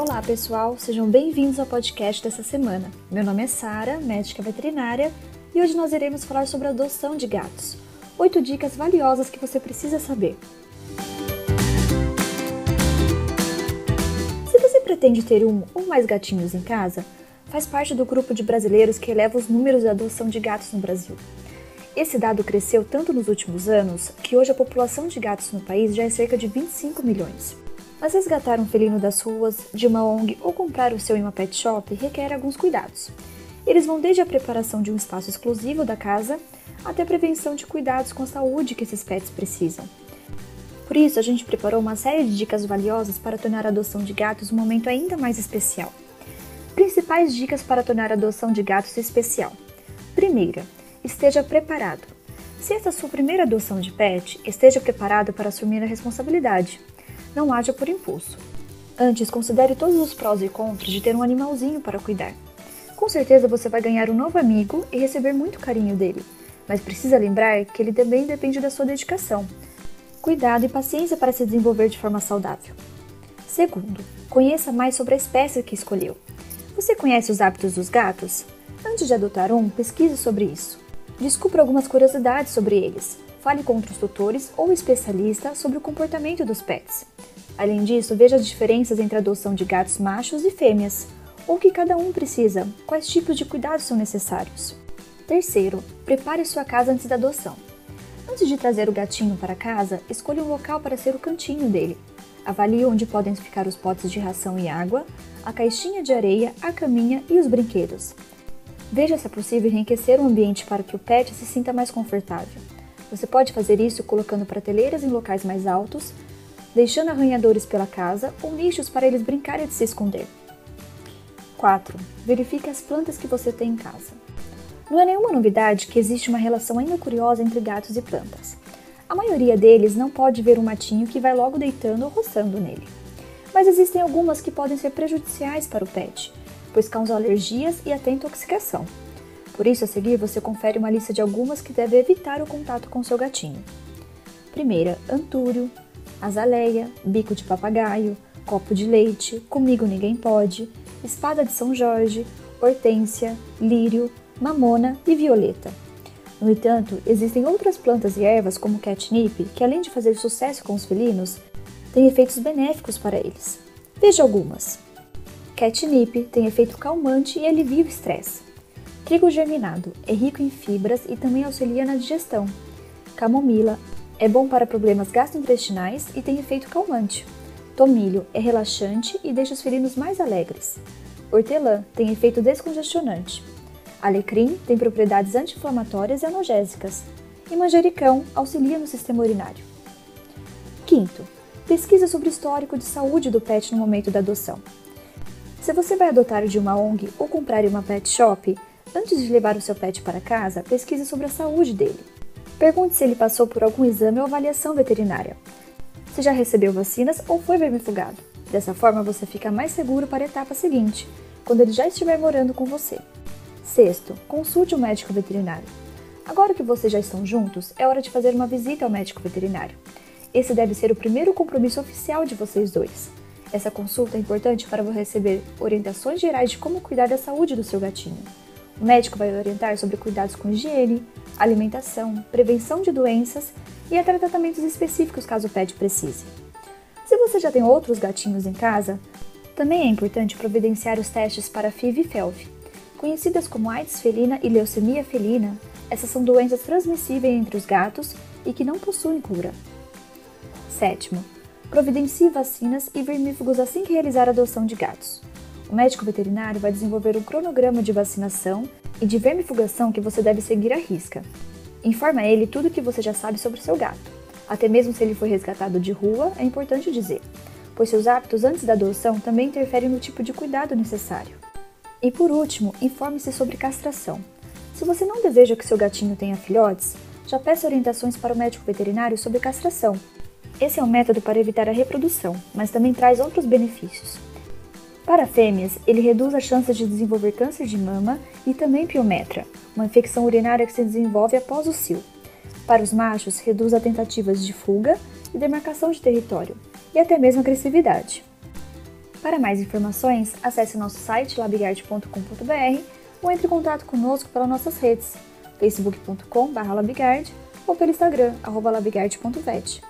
Olá, pessoal, sejam bem-vindos ao podcast dessa semana. Meu nome é Sara, médica veterinária, e hoje nós iremos falar sobre a adoção de gatos. Oito dicas valiosas que você precisa saber. Se você pretende ter um ou mais gatinhos em casa, faz parte do grupo de brasileiros que eleva os números de adoção de gatos no Brasil. Esse dado cresceu tanto nos últimos anos que hoje a população de gatos no país já é cerca de 25 milhões. Mas resgatar um felino das ruas, de uma ONG ou comprar o seu em uma pet shop requer alguns cuidados. Eles vão desde a preparação de um espaço exclusivo da casa até a prevenção de cuidados com a saúde que esses pets precisam. Por isso, a gente preparou uma série de dicas valiosas para tornar a adoção de gatos um momento ainda mais especial. Principais dicas para tornar a adoção de gatos especial. Primeira, esteja preparado. Se esta é a sua primeira adoção de pet, esteja preparado para assumir a responsabilidade não haja por impulso. Antes, considere todos os prós e contras de ter um animalzinho para cuidar. Com certeza você vai ganhar um novo amigo e receber muito carinho dele, mas precisa lembrar que ele também depende da sua dedicação, cuidado e paciência para se desenvolver de forma saudável. Segundo, conheça mais sobre a espécie que escolheu. Você conhece os hábitos dos gatos? Antes de adotar um, pesquise sobre isso. Descubra algumas curiosidades sobre eles. Fale com outros tutores ou especialistas sobre o comportamento dos pets. Além disso, veja as diferenças entre a adoção de gatos machos e fêmeas, ou que cada um precisa, quais tipos de cuidados são necessários. Terceiro, prepare sua casa antes da adoção. Antes de trazer o gatinho para casa, escolha um local para ser o cantinho dele. Avalie onde podem ficar os potes de ração e água, a caixinha de areia, a caminha e os brinquedos. Veja se é possível enriquecer o ambiente para que o pet se sinta mais confortável. Você pode fazer isso colocando prateleiras em locais mais altos, deixando arranhadores pela casa ou nichos para eles brincarem de se esconder. 4. Verifique as plantas que você tem em casa. Não é nenhuma novidade que existe uma relação ainda curiosa entre gatos e plantas. A maioria deles não pode ver um matinho que vai logo deitando ou roçando nele. Mas existem algumas que podem ser prejudiciais para o pet, pois causam alergias e até intoxicação. Por isso, a seguir, você confere uma lista de algumas que deve evitar o contato com seu gatinho. Primeira, antúrio, azaleia, bico de papagaio, copo de leite, comigo ninguém pode, espada de São Jorge, hortência, lírio, mamona e violeta. No entanto, existem outras plantas e ervas como catnip que, além de fazer sucesso com os felinos, têm efeitos benéficos para eles. Veja algumas. Catnip tem efeito calmante e alivia o estresse. Trigo germinado é rico em fibras e também auxilia na digestão. Camomila é bom para problemas gastrointestinais e tem efeito calmante. Tomilho é relaxante e deixa os felinos mais alegres. Hortelã tem efeito descongestionante. Alecrim tem propriedades anti-inflamatórias e analgésicas. E manjericão auxilia no sistema urinário. Quinto, pesquisa sobre o histórico de saúde do pet no momento da adoção. Se você vai adotar de uma ONG ou comprar em uma pet shop, Antes de levar o seu pet para casa, pesquise sobre a saúde dele. Pergunte se ele passou por algum exame ou avaliação veterinária. Se já recebeu vacinas ou foi vermifugado. Dessa forma, você fica mais seguro para a etapa seguinte, quando ele já estiver morando com você. Sexto, consulte o um médico veterinário. Agora que vocês já estão juntos, é hora de fazer uma visita ao médico veterinário. Esse deve ser o primeiro compromisso oficial de vocês dois. Essa consulta é importante para você receber orientações gerais de como cuidar da saúde do seu gatinho. O médico vai orientar sobre cuidados com higiene, alimentação, prevenção de doenças e até tratamentos específicos caso o pet precise. Se você já tem outros gatinhos em casa, também é importante providenciar os testes para FIV e FeLV. Conhecidas como AIDS felina e leucemia felina, essas são doenças transmissíveis entre os gatos e que não possuem cura. Sétimo, providencie vacinas e vermífugos assim que realizar a adoção de gatos. O médico veterinário vai desenvolver um cronograma de vacinação e de vermifugação que você deve seguir à risca. Informa ele tudo o que você já sabe sobre seu gato. Até mesmo se ele foi resgatado de rua, é importante dizer, pois seus hábitos antes da adoção também interferem no tipo de cuidado necessário. E por último, informe-se sobre castração. Se você não deseja que seu gatinho tenha filhotes, já peça orientações para o médico veterinário sobre castração. Esse é um método para evitar a reprodução, mas também traz outros benefícios. Para fêmeas, ele reduz as chances de desenvolver câncer de mama e também piometra, uma infecção urinária que se desenvolve após o cio. Para os machos, reduz as tentativas de fuga e demarcação de território, e até mesmo agressividade. Para mais informações, acesse nosso site labigard.com.br ou entre em contato conosco pelas nossas redes facebook.com.br ou pelo Instagram, labigard.vet.